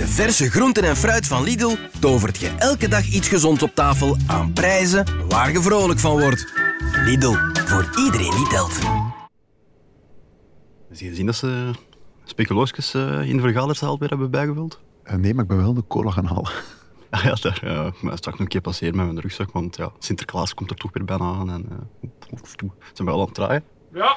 de verse groenten en fruit van Lidl tovert je elke dag iets gezonds op tafel aan prijzen waar je vrolijk van wordt. Lidl, voor iedereen die telt. Heb je gezien dat ze speculoosjes eh, in de vergaderzaal weer hebben bijgevuld? Eh, nee, maar ik ben wel de cola gaan halen. Ah ja, daar uh, ik moet straks nog een keer passeren met mijn rugzak, want ja, Sinterklaas komt er toch weer bijna aan. En, uh, zijn we al aan het draaien? Ja.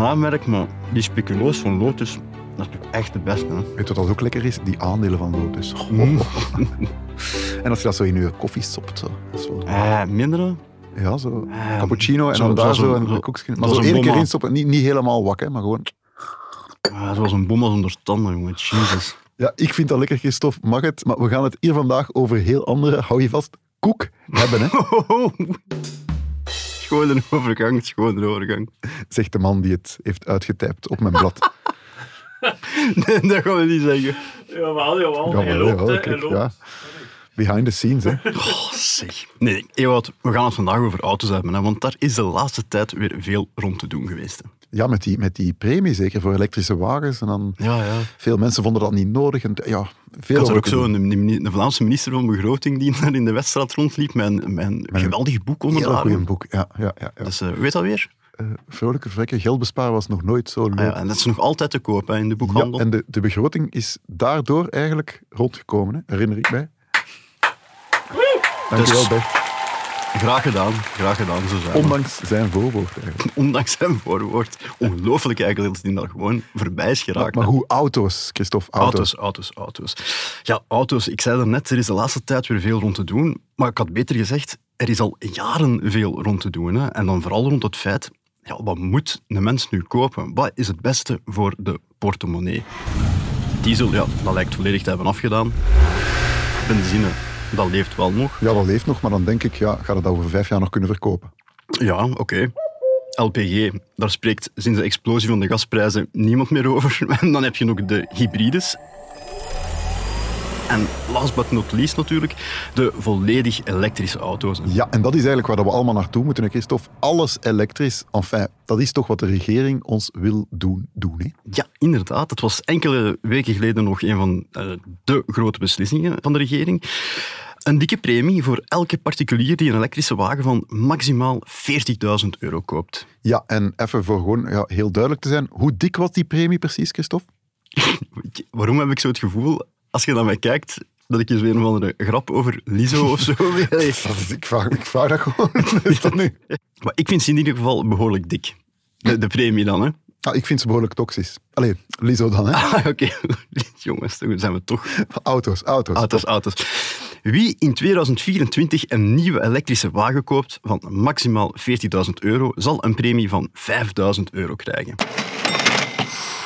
Een aanmerk, maar die speculoos van Lotus, dat is echt de beste. Hè? Weet je wat dat ook lekker is? Die aandelen van Lotus. Mm. en als je dat zo in je koffie stopt. Zo. Dat is wel... Eh, mindere? Ja, zo Eh, cappuccino en zo- dan daar zo- zo een zo- koekje. Maar zo één keer instoppen. Niet, niet helemaal wak, hè, maar gewoon... Ah, dat was een bom als onder tanden, jongen. Jesus. Ja, ik vind dat lekker, Christophe. Mag het? Maar we gaan het hier vandaag over heel andere, hou je vast, koek hebben, hè? Schoon een overgang, schoon een overgang. Zegt de man die het heeft uitgetypt op mijn blad. Nee, dat gaan we niet zeggen. Jawel, jawel. Ja, maar, ja, kijk, ja. Behind the scenes, hè. Oh, zeg. Nee, Ewout, we gaan het vandaag over auto's hebben, hè, want daar is de laatste tijd weer veel rond te doen geweest. hè. Ja, met die, met die premie zeker voor elektrische wagens. En dan, Ja, ja. veel mensen vonden dat niet nodig. En, ja, veel Ik had er over ook zo een, een Vlaamse minister van Begroting die daar in de Weststraat rondliep met een, met een geweldig boek onder de Heel goed boek, ja. ja, ja, ja. Dus eh, weet dat weer? Eh, vrolijke vrekken, geld besparen was nog nooit zo leuk. Ah, ja, en dat is nog altijd te koop hè, in de Ja, boekhandel. en de, de begroting is daardoor eigenlijk rondgekomen, hè, herinner ik mij. Dankjewel, Dus- Bert. Graag gedaan, graag gedaan, zo zijn we. Ondanks zijn voorwoord eigenlijk. Ondanks zijn voorwoord. Ongelooflijk eigenlijk dat hij daar gewoon voorbij is geraakt. Maar hoe auto's, Christophe? Auto's. Auto's, auto's, auto's. Ja, auto's. Ik zei net, er is de laatste tijd weer veel rond te doen. Maar ik had beter gezegd, er is al jaren veel rond te doen. Hè. En dan vooral rond het feit, ja, wat moet een mens nu kopen? Wat is het beste voor de portemonnee? Diesel, ja, dat lijkt volledig te hebben afgedaan. Benzine, dat leeft wel nog. Ja, dat leeft nog, maar dan denk ik, ja, gaat het dat over vijf jaar nog kunnen verkopen? Ja, oké. LPG, daar spreekt sinds de explosie van de gasprijzen niemand meer over. En dan heb je nog de hybrides. En last but not least natuurlijk, de volledig elektrische auto's. Ja, en dat is eigenlijk waar we allemaal naartoe moeten, Christophe. Alles elektrisch. Enfin, dat is toch wat de regering ons wil doen. doen hè? Ja, inderdaad. Dat was enkele weken geleden nog een van eh, de grote beslissingen van de regering. Een dikke premie voor elke particulier die een elektrische wagen van maximaal 40.000 euro koopt. Ja, en even voor gewoon ja, heel duidelijk te zijn, hoe dik was die premie precies, Christophe? Waarom heb ik zo het gevoel, als je naar mij kijkt, dat ik je zo een of andere grap over Lizo of zo... Ik, vraag, ik vraag dat gewoon. is dat nu? Maar ik vind ze in ieder geval behoorlijk dik. De, de premie dan, hè? Ah, ik vind ze behoorlijk toxisch. Allee, Liso dan, hè? Ah, Oké, jongens, dan zijn we toch... Auto's, auto's. Auto's, auto's. Wie in 2024 een nieuwe elektrische wagen koopt van maximaal 40.000 euro, zal een premie van 5.000 euro krijgen.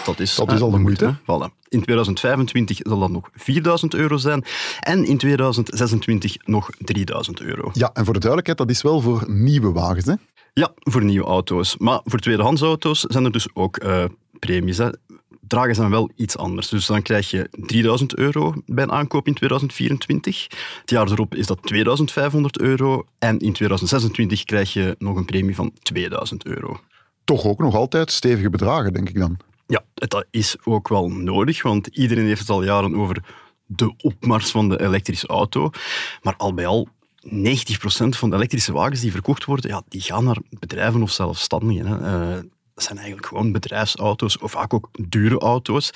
Dat is, Dat is eh, al de moeite. Voilà. In 2025 zal dat nog 4.000 euro zijn en in 2026 nog 3.000 euro. Ja, en voor de duidelijkheid, dat is wel voor nieuwe wagens, hè? Ja, voor nieuwe auto's. Maar voor tweedehands auto's zijn er dus ook eh, premies. Hè. Dragen zijn wel iets anders. Dus dan krijg je 3000 euro bij een aankoop in 2024. Het jaar erop is dat 2500 euro. En in 2026 krijg je nog een premie van 2000 euro. Toch ook nog altijd stevige bedragen, denk ik dan. Ja, dat is ook wel nodig, want iedereen heeft het al jaren over de opmars van de elektrische auto. Maar al bij al, 90% van de elektrische wagens die verkocht worden, ja, die gaan naar bedrijven of zelfstandigen. Hè. Eh, dat zijn eigenlijk gewoon bedrijfsauto's, of vaak ook dure auto's.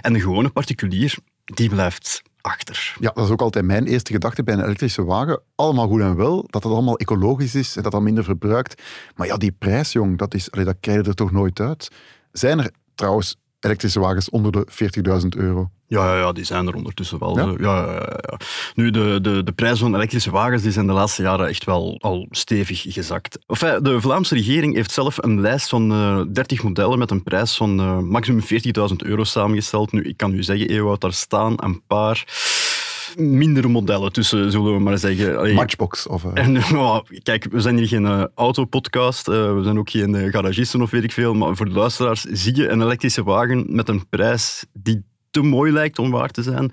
En de gewone particulier, die blijft achter. Ja, dat is ook altijd mijn eerste gedachte bij een elektrische wagen. Allemaal goed en wel, dat het allemaal ecologisch is en dat dat minder verbruikt. Maar ja, die prijs, jong, dat, is, allee, dat krijg je er toch nooit uit. Zijn er trouwens elektrische wagens onder de 40.000 euro? Ja, ja, ja, die zijn er ondertussen wel. Ja? Ja, ja, ja. Nu, de, de, de prijzen van elektrische wagens die zijn de laatste jaren echt wel al stevig gezakt. Enfin, de Vlaamse regering heeft zelf een lijst van eh 30 modellen met een prijs van eh, maximum 40.000 euro samengesteld. Nu, ik kan u zeggen, Ewout, daar staan een paar mindere modellen tussen, zullen we maar zeggen. Allee, Matchbox of... eh, en, kijk, we zijn hier geen eh, autopodcast, eh, we zijn ook geen garagisten of weet ik veel, maar voor de luisteraars, zie je een elektrische wagen met een prijs die te mooi lijkt om waar te zijn,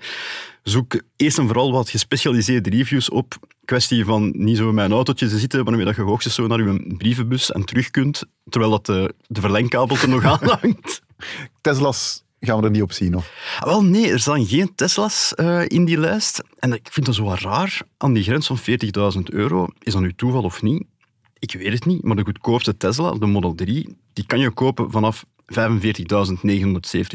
zoek eerst en vooral wat gespecialiseerde reviews op. Kwestie van niet zo in mijn autootje te zitten, waarmee dat je hoogstens zo naar je brievenbus en terug kunt, terwijl dat de, de verlengkabel er nog aan hangt. Tesla's gaan we er niet op zien, of? Ah, Wel, nee, er staan geen Tesla's eh, in die lijst. En ik vind dat zo wat raar, aan die grens van 40.000 euro. Is dat nu toeval of niet? Ik weet het niet, maar de goedkoopste Tesla, de Model 3, die kan je kopen vanaf 45.970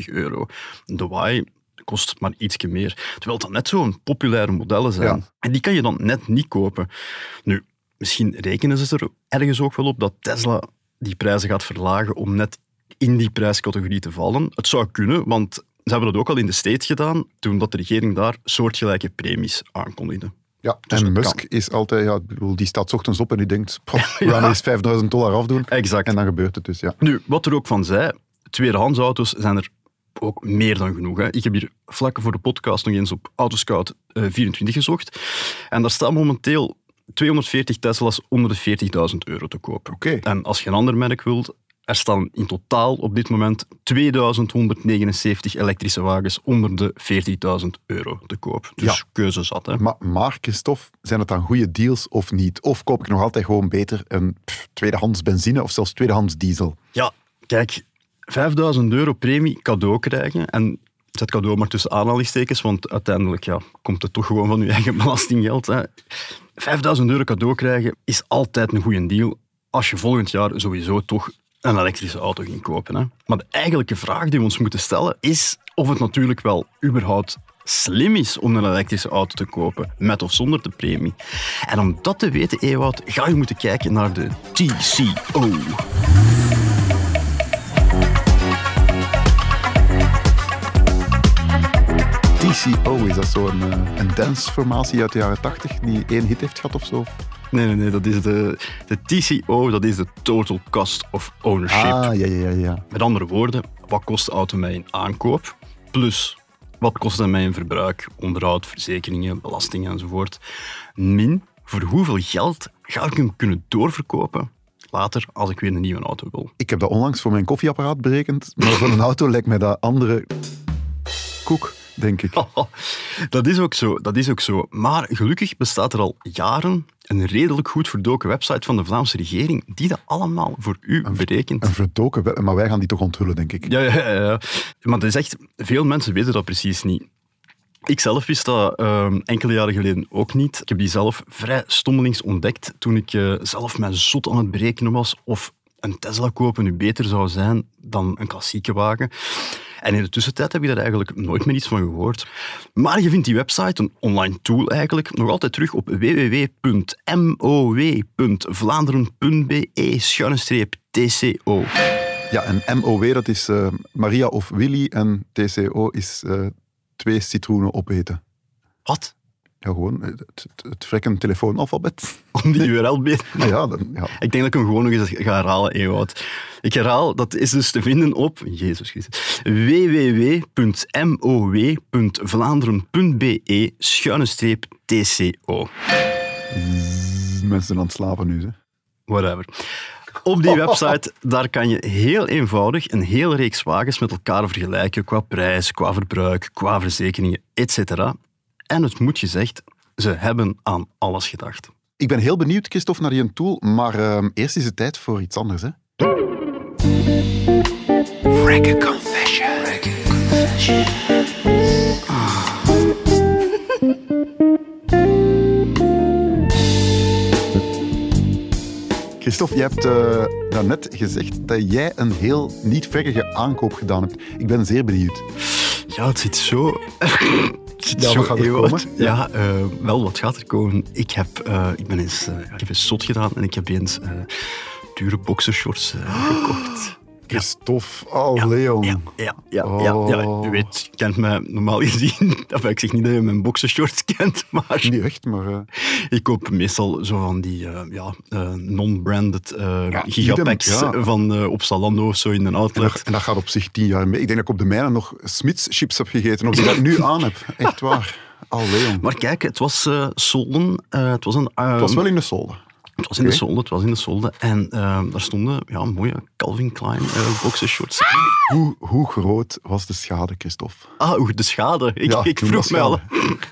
euro. De Y kost maar ietsje meer. Terwijl dat net zo'n populaire modellen zijn. Ja. En die kan je dan net niet kopen. Nu, misschien rekenen ze er ergens ook wel op dat Tesla die prijzen gaat verlagen om net in die prijscategorie te vallen. Het zou kunnen, want ze hebben dat ook al in de States gedaan, toen dat de regering daar soortgelijke premies aankondigde. Ja, Dus en Musk kan. is altijd... Ja, die staat ochtends op en die denkt... "Poh, We gaan eens 5000 dollar afdoen. Exact. En dan gebeurt het dus, ja. Nu, wat er ook van zei, tweedehandsauto's zijn er ook meer dan genoeg. Hè. Ik heb hier vlak voor de podcast nog eens op Autoscout eh, 24 gezocht. En daar staan momenteel 240 Tesla's onder de 40.000 euro te koop. Oké. En als je een ander merk wilt, er staan in totaal op dit moment 2179 elektrische wagens onder de 40.000 euro te koop. Dus Ja. keuze zat. Hè. Maar, maar, Christophe, zijn het dan goede deals of niet? Of koop ik nog altijd gewoon beter een pff, tweedehands benzine of zelfs tweedehands diesel? Ja, kijk, 5000 euro premie cadeau krijgen. En zet cadeau maar tussen aanhalingstekens, want uiteindelijk ja, komt het toch gewoon van je eigen belastinggeld. Hè. 5000 euro cadeau krijgen is altijd een goede deal als je volgend jaar sowieso toch een elektrische auto ging kopen. Hè. Maar de eigenlijke vraag die we ons moeten stellen is of het natuurlijk wel überhaupt slim is om een elektrische auto te kopen, met of zonder de premie. En om dat te weten, Ewout, ga je moeten kijken naar de TCO. TCO, is dat zo'n eh, een danceformatie uit de jaren 80 die één hit heeft gehad of zo? Nee, nee, nee, dat is de, de TCO, dat is de Total Cost of Ownership. Ah, ja, ja, ja. ja. Met andere woorden, wat kost de auto mij in aankoop? Plus, wat kost het mij in verbruik, onderhoud, verzekeringen, belastingen enzovoort? Min, voor hoeveel geld ga ik hem kunnen doorverkopen later als ik weer een nieuwe auto wil? Ik heb dat onlangs voor mijn koffieapparaat berekend, maar voor een auto lijkt mij dat andere koek, denk ik. dat is ook zo, dat is ook zo. Maar gelukkig bestaat er al jaren een redelijk goed verdoken website van de Vlaamse regering die dat allemaal voor u berekent. Een verdoken, web- maar wij gaan die toch onthullen, denk ik. Ja, ja, ja, ja. Maar het is echt, veel mensen weten dat precies niet. Ik zelf wist dat ehm, enkele jaren geleden ook niet. Ik heb die zelf vrij stommelings ontdekt toen ik eh, zelf mijn zot aan het berekenen was of een Tesla kopen nu beter zou zijn dan een klassieke wagen. En in de tussentijd heb ik daar eigenlijk nooit meer iets van gehoord. Maar je vindt die website, een online tool eigenlijk, nog altijd terug op www.mow.vlaanderen.be-tco. Ja, en MOW, dat is eh, Maria of Willy en TCO is eh, twee citroenen opeten. Wat? Ja, gewoon het, het, het frekken telefoonalfabet. Om die URL beter Maar ja, dan, ja. Ik denk dat ik hem gewoon nog eens ga herhalen, Ewout. Ik herhaal, dat is dus te vinden op, Jezus Christus, www.mow.vlaanderen.be schuine streep TCO. mensen aan het slapen nu. Hè. Whatever. Op die website, daar kan je heel eenvoudig een hele reeks wagens met elkaar vergelijken qua prijs, qua verbruik, qua verzekeringen, etc. En het moet gezegd, ze hebben aan alles gedacht. Ik ben heel benieuwd, Christophe, naar die tool, maar ehm, eerst is het tijd voor iets anders. Hè? Christophe, je hebt eh daarnet gezegd dat jij een heel niet vrekkige aankoop gedaan hebt. Ik ben zeer benieuwd. Ja, het zit zo... Ja, wat gaat er komen? Ja, eh, wel, wat gaat er komen? Ik heb, eh, ik ben eens, eh, ik heb eens zot gedaan en ik heb eens dure boxershorts gekocht. Christophe, oh Leon. Ja, ja, ja, ja, ja. Oh. Je weet, kent mij normaal gezien. Enfin, ik zeg niet dat je mijn boxershorts kent, maar Niet echt, maar... eh, ik koop meestal zo van die eh, ja, eh, non-branded gigapacks van op Zalando of zo in een en, outlet. dat, en dat gaat op zich tien jaar mee. Ik denk dat ik op de mijne nog Smits chips heb gegeten, of die dat ik nu aan heb. Echt waar. Oh Leon. Maar kijk, het was eh solden. het was een... Het was wel in de solde. Het was in de solde, het was in de solde. En eh, daar stonden ja, mooie Calvin Klein eh boxershorts. Hoe, hoe groot was de schade, Christophe? Ah, oeh, de schade. Ik, Ja, ik vroeg mij al.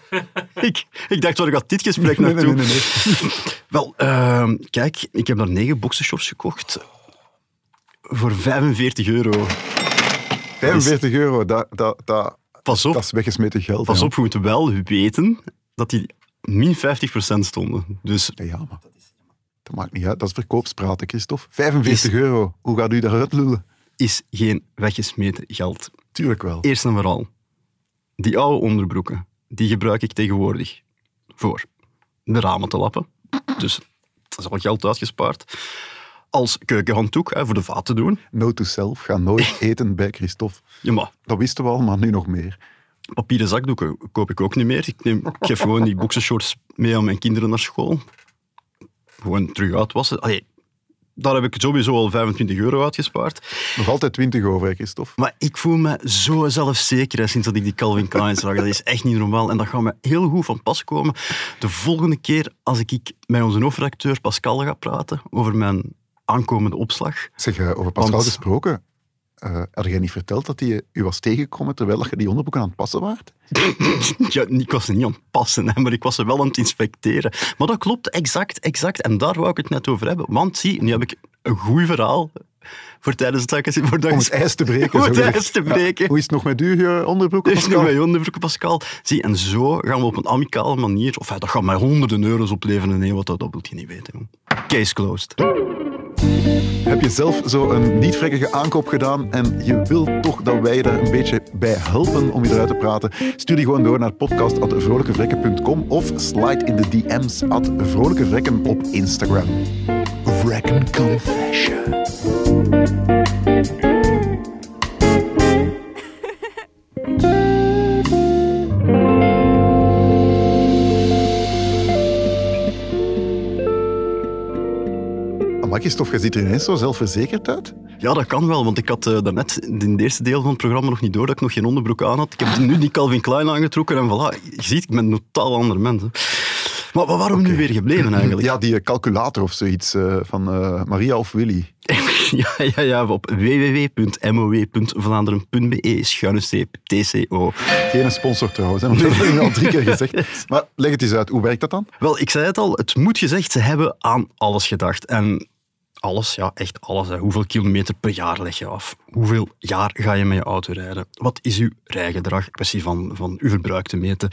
ik, ik dacht, waar gaat dit gesprek Nee, naartoe? nee. Wel, eh, kijk, ik heb daar negen boxershorts gekocht. Voor 45 euro. 45 euro, dat, dat, dat, Pas op, dat is weggesmeten geld. pas ja. op, je moet wel weten dat die min 50% stonden. Dus ja, maar dat maakt niet uit. Dat is verkoopspraten, Christophe. 45 euro, hoe gaat u daaruit lullen? is geen weggesmeten geld. Tuurlijk wel. Eerst en vooral, die oude onderbroeken, die gebruik ik tegenwoordig voor de ramen te lappen. Dus dat is al geld uitgespaard. Als keukenhanddoek, hè, voor de vaat te doen. No to self, ga nooit eten bij Christophe. Ja, maar Dat wisten we al, maar nu nog meer. papieren zakdoeken koop ik ook niet meer. Ik, neem, ik geef gewoon die boxershorts mee aan mijn kinderen naar school. Gewoon terug uitwassen. Allee, daar heb ik sowieso al 25 euro uitgespaard. Nog altijd 20 over, hè, Christophe. Maar ik voel me zo zelfzeker sinds dat ik die Calvin Klein zag. Dat is echt niet normaal. En dat gaat me heel goed van pas komen. De volgende keer als ik met onze hoofdredacteur Pascal ga praten over mijn aankomende opslag. Zeg, eh, over Pascal Want- gesproken, eh had jij niet verteld dat hij u was tegengekomen terwijl je die onderbroeken aan het passen waart? Ja, ik was er niet aan het passen, hè, maar ik was ze wel aan het inspecteren. Maar dat klopt, exact, exact. En daar wou ik het net over hebben. Want zie, nu heb ik een goed verhaal voor tijdens het zaken. Voor Om het ijs te breken. Om het ijs te breken. Ja, hoe is het nog met u, eh, onderbroeken, Dus nu Pascal? met onderbroeken, Pascal. Zie, en zo gaan we op een amicale manier... Of ja, dat gaat mij honderden euro's opleveren. Nee, wat dat, dat wil je niet weten. jong. Case closed. Heb je zelf zo een niet-vrekkige aankoop gedaan en je wilt toch dat wij daar een beetje bij helpen om je eruit te praten? Stuur die gewoon door naar podcast.vrolijkevrekken.com of slide in de DM's at vrolijkevrekken op Instagram. Vrekken Confession. Christophe, je ziet er ineens zo zelfverzekerd uit. Ja, dat kan wel, want ik had eh, daarnet in het eerste deel van het programma nog niet door dat ik nog geen onderbroek aan had. Ik heb nu die Calvin Klein aangetrokken en voilà, je ziet, ik ben een totaal ander mens. hè. Maar wa- waarom nu weer gebleven eigenlijk? Ja, die eh, calculator of zoiets eh, van Maria of Willy. ja, ja, ja, op www.mow.vlaanderen.be schuine streep TCO. Geen sponsor trouwens, hè, want dat heb ik al drie keer gezegd. Maar leg het eens uit, hoe werkt dat dan? Wel, ik zei het al, het moet gezegd, ze hebben aan alles gedacht. En alles, ja, echt alles. Hè. Hoeveel kilometer per jaar leg je af? Hoeveel jaar ga je met je auto rijden? Wat is uw rijgedrag? Kwestie van, van uw verbruik te meten.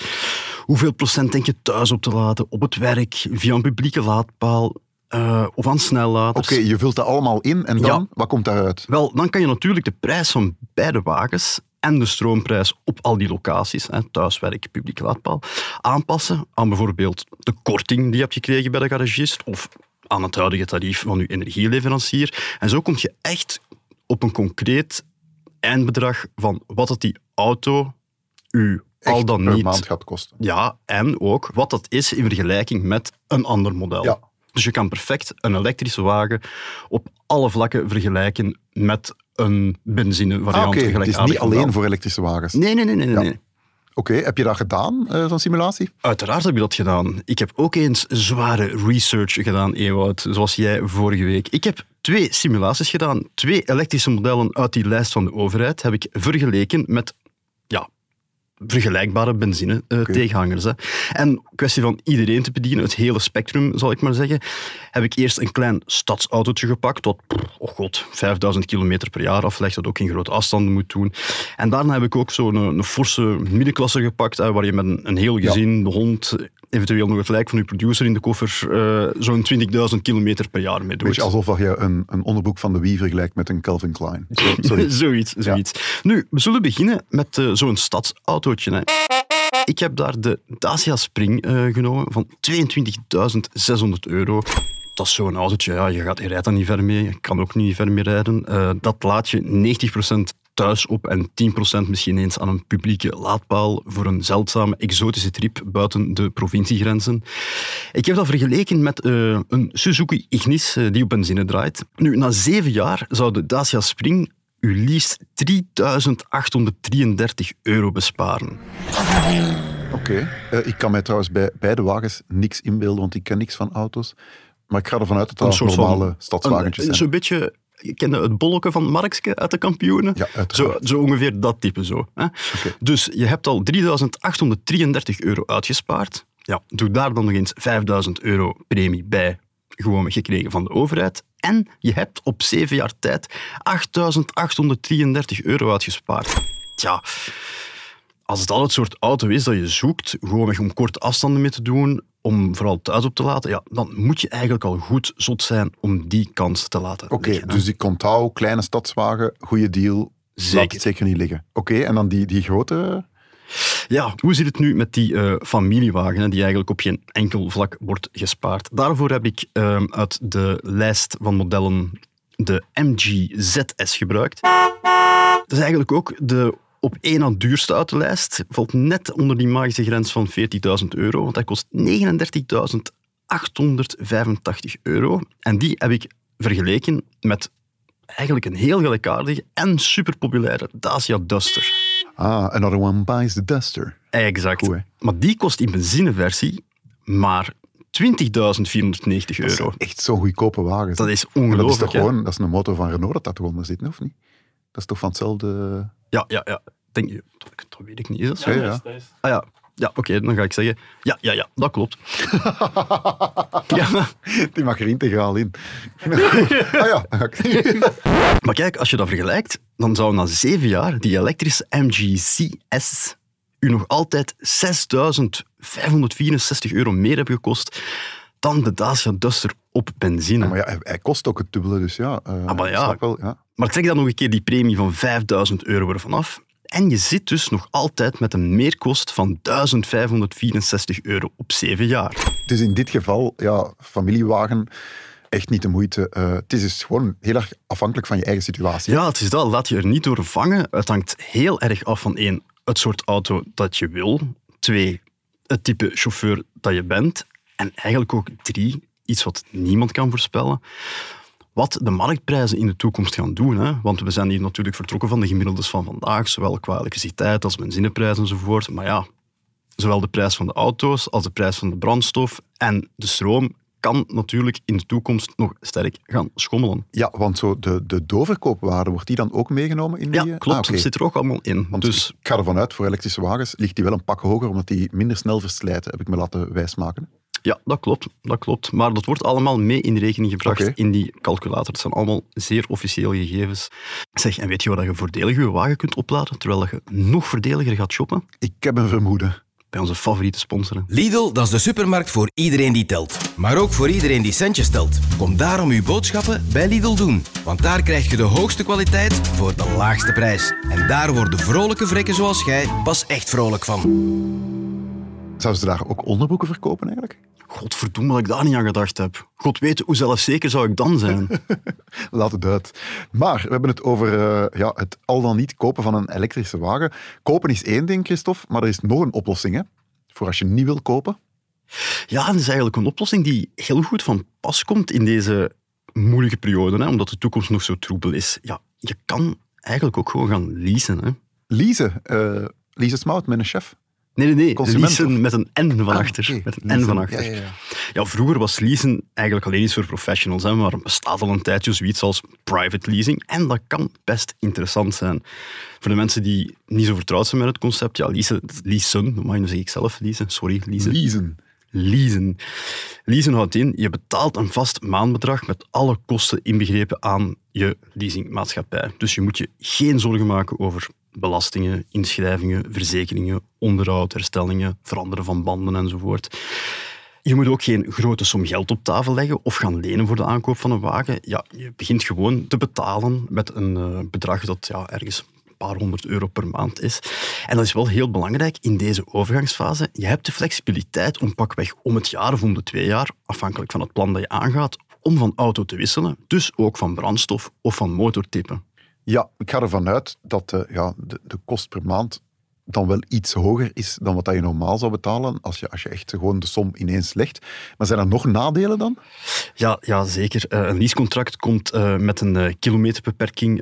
Hoeveel procent denk je thuis op te laden? Op het werk? Via een publieke laadpaal? eh, of aan snelladers? Oké, je vult dat allemaal in en dan, Ja. wat komt daaruit? Wel, dan kan je natuurlijk de prijs van beide wagens en de stroomprijs op al die locaties, hè, thuiswerk, publiek laadpaal, aanpassen aan bijvoorbeeld de korting die je hebt gekregen bij de garagist of aan het huidige tarief van je energieleverancier. En zo kom je echt op een concreet eindbedrag van wat dat die auto u al dan per niet... maand gaat kosten. Ja, en ook wat dat is in vergelijking met een ander model. Ja. Dus je kan perfect een elektrische wagen op alle vlakken vergelijken met een benzinevariant. Ah, oké, het is niet alleen voor elektrische wagens. Nee, nee, nee. nee, Ja. nee. Oké, heb je dat gedaan, eh, zo'n simulatie? Uiteraard heb je dat gedaan. Ik heb ook eens zware research gedaan, Ewout, zoals jij vorige week. Ik heb twee simulaties gedaan. Twee elektrische modellen uit die lijst van de overheid heb ik vergeleken met ja, vergelijkbare benzine-tegenhangers. hè. en kwestie van iedereen te bedienen, het hele spectrum, zal ik maar zeggen, heb ik eerst een klein stadsautootje gepakt, dat, oh god, 5000 kilometer per jaar aflegt, dat ook in grote afstanden moet doen. En daarna heb ik ook zo'n een, een forse middenklasse gepakt, hè, waar je met een, een heel gezin, de hond, eventueel nog het lijk van uw producer in de koffer, eh, zo'n 20.000 kilometer per jaar mee doet. Weet je, alsof je een, een onderbroek van de Wie vergelijkt met een Calvin Klein. Sorry. zoiets, zoiets. Nu, we zullen beginnen met eh, zo'n stadsautootje. Hè. Ik heb daar de Dacia Spring eh, genomen van 22.600 euro. Dat is zo'n autootje, ja, je, gaat, je rijdt daar niet ver mee, je kan ook niet ver mee rijden. Dat laat je 90% thuis op en 10% misschien eens aan een publieke laadpaal voor een zeldzame exotische trip buiten de provinciegrenzen. Ik heb dat vergeleken met eh, een Suzuki Ignis eh, die op benzine draait. Nu, na zeven jaar zou de Dacia Spring u liefst 3.833 euro besparen. Oké. Eh, ik kan mij trouwens bij beide wagens niks inbeelden, want ik ken niks van auto's. Maar ik ga ervan uit dat dat normale stadswagentjes een- zijn. Zo'n beetje, je kende het bolletje van Markske uit de kampioenen? Ja, Zo, zo ongeveer dat type zo. Hè? Dus je hebt al 3.833 euro uitgespaard. Ja, doe daar dan nog eens 5.000 euro premie bij gewoon gekregen van de overheid. En je hebt op zeven jaar tijd 8.833 euro uitgespaard. Tja, als dat het soort auto is dat je zoekt, gewoon om korte afstanden mee te doen, om vooral thuis op te laten, ja, dan moet je eigenlijk al goed zot zijn om die kans te laten Oké, hè. dus ik onthoud, kleine stadswagen, goede deal. Laat Zeker. het zeker niet liggen. Oké, en dan die, die grote... Ja, hoe zit het nu met die eh, familiewagen, hè, die eigenlijk op geen enkel vlak wordt gespaard? Daarvoor heb ik ehm, uit de lijst van modellen de MG ZS gebruikt. Dat is eigenlijk ook de op één na duurste uit de lijst. Valt net onder die magische grens van 40.000 euro, want hij kost 39.885 euro. En die heb ik vergeleken met eigenlijk een heel gelijkaardige en superpopulaire Dacia Duster. Ah, another one buys the duster. Exact. Goed, maar die kost in benzineversie maar 20.490 Dat euro. echt zo'n goedkope wagens. Dat is En dat is ongelooflijk. toch gewoon, dat is een motor van Renault dat dat eronder zit, of niet? Dat is toch van hetzelfde... Ja, ja, ja. Denk je, dat, dat weet ik niet. Is dat zo? Ja, ja. Ah ja. Ja, oké, dan ga ik zeggen. Ja, ja, ja, dat klopt. ja. Die mag er integraal in. ah ja, Maar kijk, als je dat vergelijkt, dan zou na zeven jaar die elektrische MG CS u nog altijd 6.564 euro meer hebben gekost dan de Dacia Duster op benzine. maar ja, hij, hij kost ook het dubbele, dus ja. eh, Ah, maar ja. ik Wel, ja. Maar trek dan nog een keer die premie van 5000 euro ervan af. En je zit dus nog altijd met een meerkost van 1564 euro op zeven jaar. Dus in dit geval, ja, familiewagen, echt niet de moeite. Eh, het is dus gewoon heel erg afhankelijk van je eigen situatie. Ja, het is dat. Laat je er niet door vangen. Het hangt heel erg af van één, het soort auto dat je wil. Twee, het type chauffeur dat je bent. En eigenlijk ook drie, iets wat niemand kan voorspellen. Wat de marktprijzen in de toekomst gaan doen. Hè? Want we zijn hier natuurlijk vertrokken van de gemiddeldes van vandaag, zowel qua elektriciteit als benzineprijs enzovoort. Maar ja, zowel de prijs van de auto's als de prijs van de brandstof en de stroom kan natuurlijk in de toekomst nog sterk gaan schommelen. Ja, want zo de, de doorverkoopwaarde, wordt die dan ook meegenomen in die... Ja, eh, klopt. ah. Dat zit er ook allemaal in. Want dus ik ga ervan uit, voor elektrische wagens ligt die wel een pak hoger, omdat die minder snel verslijten, heb ik me laten wijsmaken. Ja, dat klopt, dat klopt. Maar dat wordt allemaal mee in rekening gebracht in die calculator. Het zijn allemaal zeer officieel gegevens. Zeg, en weet je waar je voordelig je wagen kunt opladen, terwijl je nog voordeliger gaat shoppen? Ik heb een vermoeden. Bij onze favoriete sponsoren. Lidl, dat is de supermarkt voor iedereen die telt. Maar ook voor iedereen die centjes telt. Kom daarom uw boodschappen bij Lidl doen. Want daar krijg je de hoogste kwaliteit voor de laagste prijs. En daar worden vrolijke vrekken zoals jij pas echt vrolijk van. Zouden ze daar ook onderbroeken verkopen eigenlijk? Godverdomme dat ik daar niet aan gedacht heb. God weet hoe zelfzeker zou ik dan zijn. Laat het uit. Maar we hebben het over eh, ja, het al dan niet kopen van een elektrische wagen. Kopen is één ding, Christophe, maar er is nog een oplossing. Hè? Voor als je niet wil kopen. Ja, dat is eigenlijk een oplossing die heel goed van pas komt in deze moeilijke periode, hè, omdat de toekomst nog zo troebel is. Ja, je kan eigenlijk ook gewoon gaan leasen. Hè. Lise, eh Lise Smout, mijn chef. Nee, nee, nee. Consument, leasen of? met een N van Ah, achter. Met een N van achter. ja, ja. Ja, vroeger was leasen eigenlijk alleen iets voor professionals, hè, maar er bestaat al een tijdje zoiets als private leasing. En dat kan best interessant zijn. Voor de mensen die niet zo vertrouwd zijn met het concept, ja, leasen, leasen, maar dan zeg ik zelf leasen, sorry, leasen. Leasen. Leasen. Leasen houdt in, je betaalt een vast maandbedrag met alle kosten inbegrepen aan je leasingmaatschappij. Dus je moet je geen zorgen maken over belastingen, inschrijvingen, verzekeringen, onderhoud, herstellingen, veranderen van banden enzovoort. Je moet ook geen grote som geld op tafel leggen of gaan lenen voor de aankoop van een wagen. Ja, je begint gewoon te betalen met een uh, bedrag dat ja, ergens een paar honderd euro per maand is. En dat is wel heel belangrijk in deze overgangsfase. Je hebt de flexibiliteit om pakweg om het jaar of om de twee jaar, afhankelijk van het plan dat je aangaat, om van auto te wisselen. Dus ook van brandstof of van motortype. Ja, ik ga ervan uit dat uh, ja, de, de kost per maand dan wel iets hoger is dan wat je normaal zou betalen als je, als je echt gewoon de som ineens legt. Maar zijn er nog nadelen dan? Ja, ja zeker. Uh, een leasecontract komt uh, met een uh, kilometerbeperking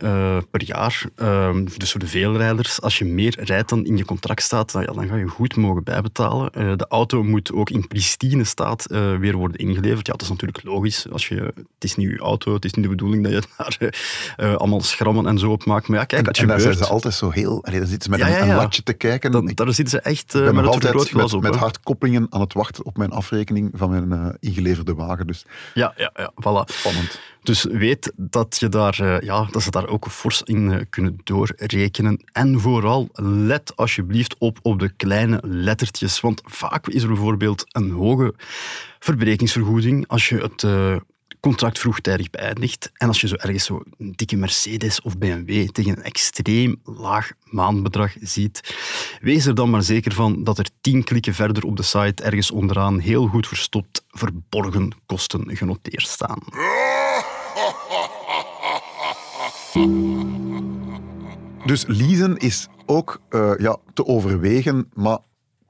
per jaar. Ehm, dus voor de veelrijders, als je meer rijdt dan in je contract staat, dan, ja, dan ga je goed mogen bijbetalen. de auto moet ook in pristine staat weer worden ingeleverd. Ja, dat is natuurlijk logisch. Als je, het is niet je auto, het is niet de bedoeling dat je daar allemaal schrammen en zo op maakt. Maar ja, kijk, en, en daar zijn ze altijd zo heel... Allee, dan zitten ze met ja, een, een latje te kijken. Daar zitten ze echt uh, met het groot glas met, op. Met hardkoppelingen aan het wachten op mijn afrekening van mijn uh, ingeleverde wagen. Dus. Ja, ja, ja, voilà. Spannend. Dus weet dat, je daar, uh, ja, dat ze daar ook fors in kunnen doorrekenen. En vooral, let alsjeblieft op op de kleine lettertjes. Want vaak is er bijvoorbeeld een hoge verbrekingsvergoeding als je het contract vroegtijdig beëindigt. En als je zo ergens zo een dikke Mercedes of BMW tegen een extreem laag maandbedrag ziet, wees er dan maar zeker van dat er tien klikken verder op de site ergens onderaan heel goed verstopt verborgen kosten genoteerd staan. Dus leasen is ook uh, ja, te overwegen, maar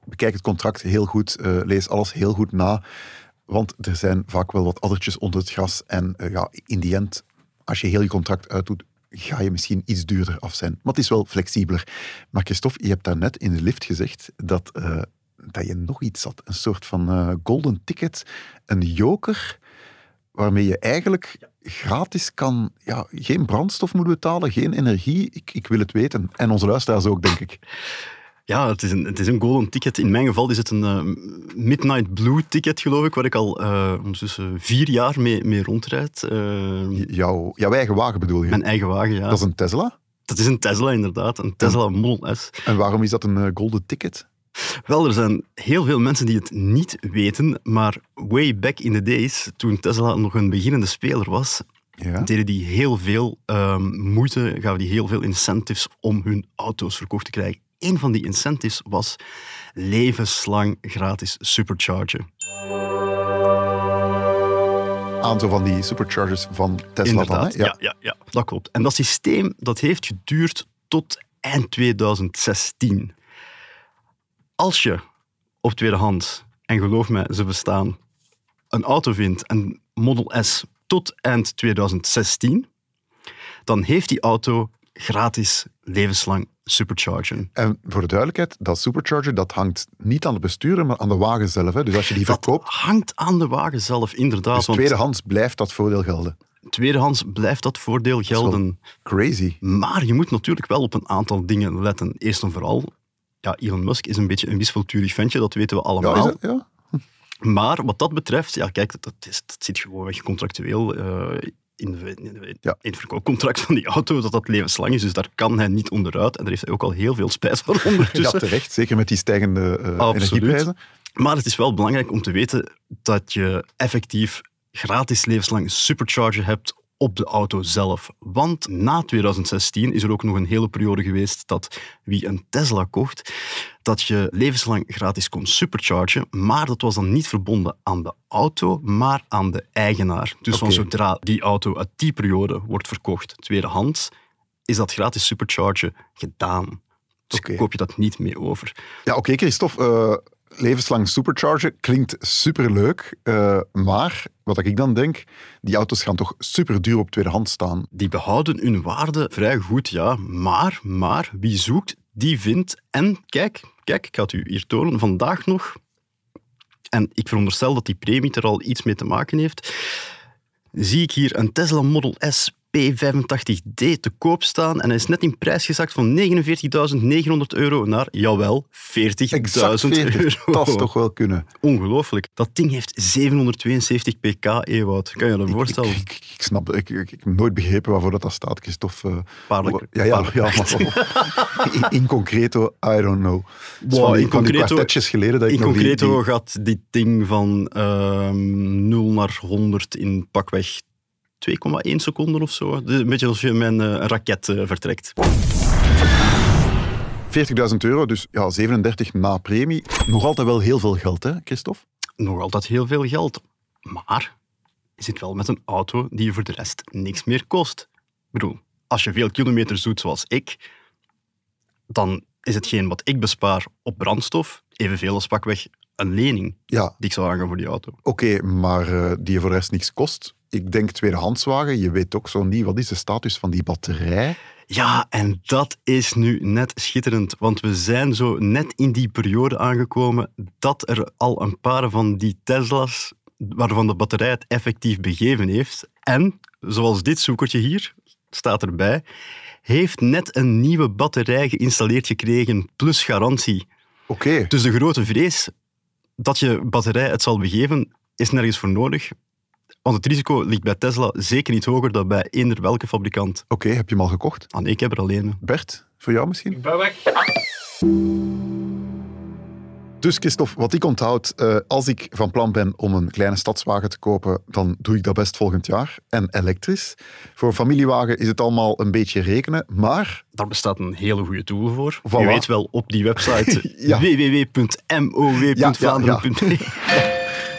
bekijk het contract heel goed, uh, lees alles heel goed na. Want er zijn vaak wel wat addertjes onder het gras. En uh, ja, in die end, als je heel je contract uitdoet, ga je misschien iets duurder af zijn. Maar het is wel flexibeler. Maar Christophe, je hebt daarnet in de lift gezegd dat, uh, dat je nog iets had. Een soort van uh, golden ticket, een joker, waarmee je eigenlijk gratis kan, ja, geen brandstof moet betalen, geen energie. Ik, ik wil het weten. En onze luisteraars ook, denk ik. Ja, het is, een, het is een golden ticket. In mijn geval is het een uh, Midnight Blue ticket, geloof ik, waar ik al uh, ondertussen vier jaar mee, mee rondrijd. Uh, jouw, jouw eigen wagen bedoel je? Mijn eigen wagen, ja. Dat is een Tesla? Dat is een Tesla, inderdaad. Een Tesla Model S. En waarom is dat een golden ticket? Wel, er zijn heel veel mensen die het niet weten, maar way back in the days, toen Tesla nog een beginnende speler was, ja. deden die heel veel um, moeite, gaven die heel veel incentives om hun auto's verkocht te krijgen een van die incentives was levenslang gratis superchargen. Aantal van die superchargers van Tesla Inderdaad, dan? Ja. ja. Ja, dat klopt. En dat systeem dat heeft geduurd tot eind 2016. Als je op tweedehands, en geloof mij, ze bestaan, een auto vindt, een Model S, tot eind 2016, dan heeft die auto gratis levenslang superchargen. En voor de duidelijkheid, dat supercharger dat hangt niet aan de bestuurder, maar aan de wagen zelf. Hè? Dus als je die dat verkoopt... hangt aan de wagen zelf, inderdaad. Dus tweedehands blijft dat voordeel gelden. Tweedehands blijft dat voordeel gelden. Crazy. Maar je moet natuurlijk wel op een aantal dingen letten. Eerst en vooral, ja, Elon Musk is een beetje een wispelturig ventje, dat weten we allemaal. Ja, ja. Maar wat dat betreft, ja, kijk, dat, is, dat zit gewoon contractueel uh, in, de, in, de, ja. in het verkoopcontract van die auto, dat dat levenslang is. Dus daar kan hij niet onderuit. En daar heeft hij ook al heel veel spijt van ondertussen. Ja, terecht. Zeker met die stijgende uh, energieprijzen. Maar het is wel belangrijk om te weten dat je effectief gratis levenslang supercharger hebt op de auto zelf. Want na 2016 is er ook nog een hele periode geweest dat wie een Tesla kocht, dat je levenslang gratis kon superchargen, maar dat was dan niet verbonden aan de auto, maar aan de eigenaar. Dus van zodra die auto uit die periode wordt verkocht, tweedehands, is dat gratis superchargen gedaan. Dus koop je dat niet mee over. Ja, oké, Christophe. eh, levenslang supercharger klinkt superleuk. eh maar wat ik dan denk, die auto's gaan toch super duur op tweedehands staan. Die behouden hun waarde vrij goed, ja. Maar, maar, wie zoekt, die vindt. En kijk, kijk, ik ga het u hier tonen, vandaag nog. En ik veronderstel dat die premie er al iets mee te maken heeft. Zie ik hier een Tesla Model S P85D te koop staan en hij is net in prijs gezakt van 49.900 euro naar, jawel, 40.000 Exact 40. euro. Dat is toch wel kunnen. Ongelooflijk. Dat ding heeft 772 pk, Ewout. Kan je dat voorstellen? ik, ik, ik snap, ik, ik, heb nooit begrepen waarvoor dat, dat staat, Christophe. eh, Paarlijk- ja, ja, ja, maar in, in concreto, I don't know. Wow, van in concreto- geleden dat ik In nog die- concreto die- gaat dit ding van ehm 0 naar 100 in pakweg 2,1 seconden of zo. Dus Een beetje als je met een eh, raket eh, vertrekt. 40.000 euro, dus ja, 37 na premie. Nog altijd wel heel veel geld, hè, Christophe? Nog altijd heel veel geld. Maar je zit wel met een auto die je voor de rest niks meer kost. Ik bedoel, als je veel kilometers doet zoals ik, dan is hetgeen wat ik bespaar op brandstof evenveel als pakweg een lening Ja, die ik zou aangaan voor die auto. oké, maar eh, die je voor de rest niks kost. Ik denk tweedehandswagen, je weet ook zo niet, wat is de status van die batterij? Ja, en dat is nu net schitterend, want we zijn zo net in die periode aangekomen dat er al een paar van die Tesla's, waarvan de batterij het effectief begeven heeft, en zoals dit zoekertje hier, staat erbij, heeft net een nieuwe batterij geïnstalleerd gekregen, plus garantie. Oké, Dus de grote vrees dat je batterij het zal begeven, is nergens voor nodig. Want het risico ligt bij Tesla zeker niet hoger dan bij eender welke fabrikant. oké, heb je hem al gekocht? Ah, nee, ik heb er alleen. Bert, voor jou misschien? Ik ben weg. Dus Christophe, wat ik onthoud, eh, als ik van plan ben om een kleine stadswagen te kopen, dan doe ik dat best volgend jaar. En elektrisch. Voor een familiewagen is het allemaal een beetje rekenen, maar Daar bestaat een hele goede tool voor. Voilà. Je weet wel, op die website Ja. www.mow.vlaanderen.be.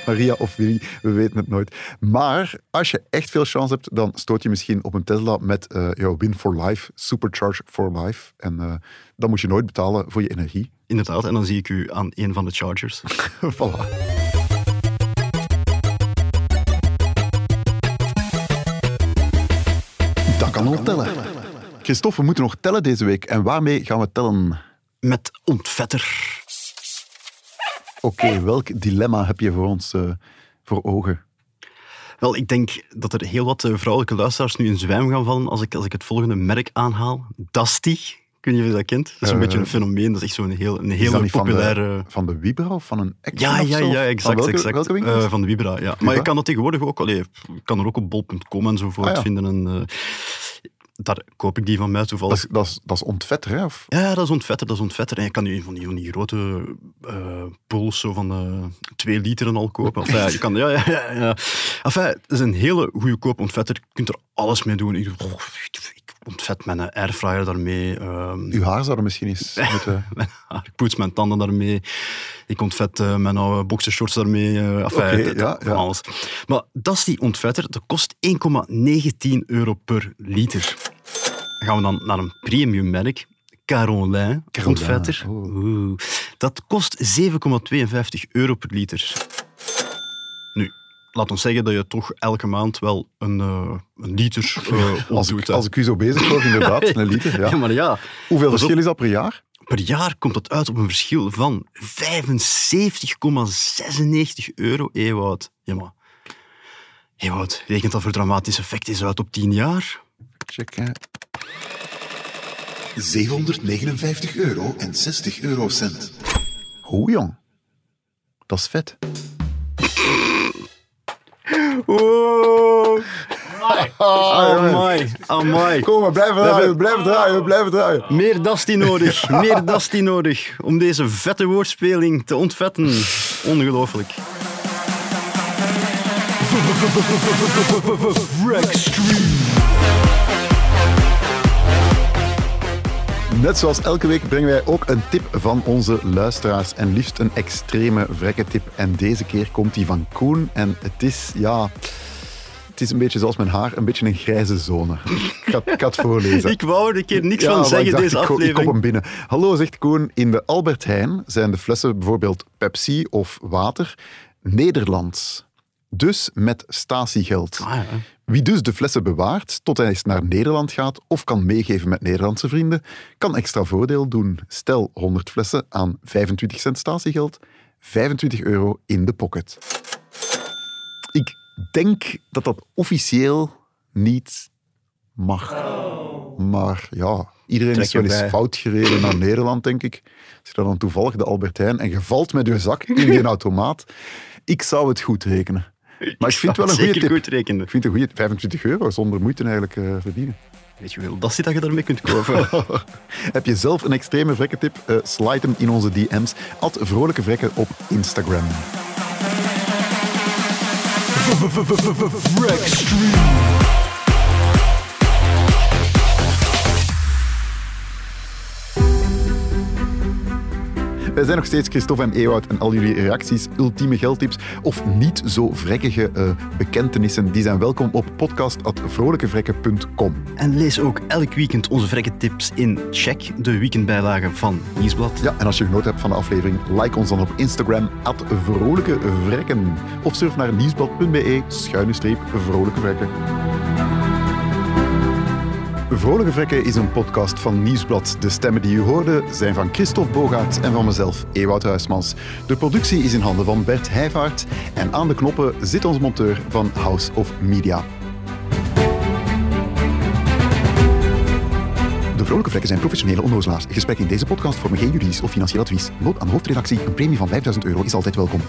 Maria of Willy, we weten het nooit. Maar als je echt veel chance hebt, dan stoot je misschien op een Tesla met eh, jouw Win for Life, Supercharge for Life. En eh, dan moet je nooit betalen voor je energie. Inderdaad, en dan zie ik u aan een van de chargers. voilà. Dat kan al tellen. Christophe, we moeten nog tellen deze week. En waarmee gaan we tellen? Met ontvetter. Oké, welk dilemma heb je voor ons eh, voor ogen? Wel, ik denk dat er heel wat eh, vrouwelijke luisteraars nu in zwijm gaan vallen als ik, als ik het volgende merk aanhaal. Dusty. Ik weet niet of je dat kent. Dat is een Eh, beetje een fenomeen. Dat is echt zo'n heel, een van populaire... de, van de Vibra of van een Action Ja, ja, ja, Van exact. welke, exact. welke winkel? Van de Vibra, ja. Maar je kan dat tegenwoordig ook, allee, je kan er ook op bol.com enzovoort Ah, ja. vinden. En, eh, daar koop ik die van mij toevallig. dat, is, dat, is, dat is ontvetter, hè? Of? Ja, ja, dat is ontvetter, dat is ontvetter. En je kan nu van die, van die grote eh pools zo van eh twee liter en al kopen. Enfin, ja, je kan, ja, ja, ja, ja. Enfin, het is een hele goedkoop ontvetter. Je kunt er alles mee doen. Ik, oh, ik, ontvet mijn airfryer daarmee. ehm, Uw haar zou er misschien eens moeten... mijn haar, ik poets mijn tanden daarmee. Ik ontvet eh, mijn oude boxershorts daarmee. enfin, ja, van ja. alles. Maar dat is die ontvetter. Dat kost 1,19 euro per liter. Dan gaan we dan naar een premium merk. Carolin, Carolin, ontvetter. oh. Oeh. Dat kost 7,52 euro per liter. Nu, laat ons zeggen dat je toch elke maand wel een, eh, een liter eh Als ik, als ik u zo bezig hoor, inderdaad, een liter. Ja. Ja, maar ja, Hoeveel op. verschil is dat per jaar? per jaar komt dat uit op een verschil van 75,96 euro, Ewout. Ja, maar... Ewout, rekent dat voor dramatisch effect is uit op 10 jaar? Check, hè. 759 euro en 60 eurocent. Hoe jong? Dat is vet. Oh, amai, amai. Kom, we blijven draaien, we blijven draaien, we blijven draaien. Meer Dusty nodig, meer Dusty nodig om deze vette woordspeling te ontvetten. Ongelooflijk. Net zoals elke week brengen wij ook een tip van onze luisteraars. En liefst een extreme vrekke tip. En deze keer komt die van Koen. En het is, ja... Het is een beetje zoals mijn haar, een beetje een grijze zone. Ik ga, ik ga het voorlezen. Ik wou er een keer niks Ja, van zeggen dacht, deze ik, ko- Ik aflevering. kop hem binnen. Hallo, zegt Koen. In de Albert Heijn zijn de flessen bijvoorbeeld Pepsi of water Nederlands. Dus met statiegeld. Ah, ja. Wie dus de flessen bewaart tot hij eens naar Nederland gaat of kan meegeven met Nederlandse vrienden, kan extra voordeel doen. Stel 100 flessen aan 25 cent statiegeld, 25 euro in de pocket. Ik denk dat dat officieel niet mag. Maar ja, iedereen Trek is wel eens bij. fout gereden naar Nederland, denk ik. Als je dan toevallig de Albertijn en je valt met je zak in die automaat. Ik zou het goed rekenen. Maar ik vind het wel een goede Zeker tip. goed rekenen. Ik vind het een goede 25 euro zonder moeite eigenlijk eh, verdienen. Weet je hoeveel dat zit dat je daarmee kunt kopen? Heb je zelf een extreme vrekkentip? Eh slide hem in onze DM's. At Vrolijke Vrekken op Instagram. Wij zijn nog steeds Christophe en Ewout en al jullie reacties, ultieme geldtips of niet zo vrekkige eh, bekentenissen, die zijn welkom op podcast.vrolijkevrekken.com. en lees ook elk weekend onze vrekke tips in Check, de weekendbijlage van Nieuwsblad. Ja, en als je genoten hebt van de aflevering, like ons dan op Instagram, at Vrolijke Vrekken. Of surf naar nieuwsblad.be, schuine streep, Vrolijke Vrekken. Vrolijke Vrekken is een podcast van Nieuwsblad. De stemmen die u hoorde zijn van Christophe Bogaert en van mezelf, Ewout Huismans. De productie is in handen van Bert Heijvaart en aan de knoppen zit onze monteur van House of Media. De Vrolijke Vrekken zijn professionele onnozelaars. Gesprekken in deze podcast vormen geen juridisch of financieel advies. Nood aan hoofdredactie. Een premie van 5000 euro is altijd welkom.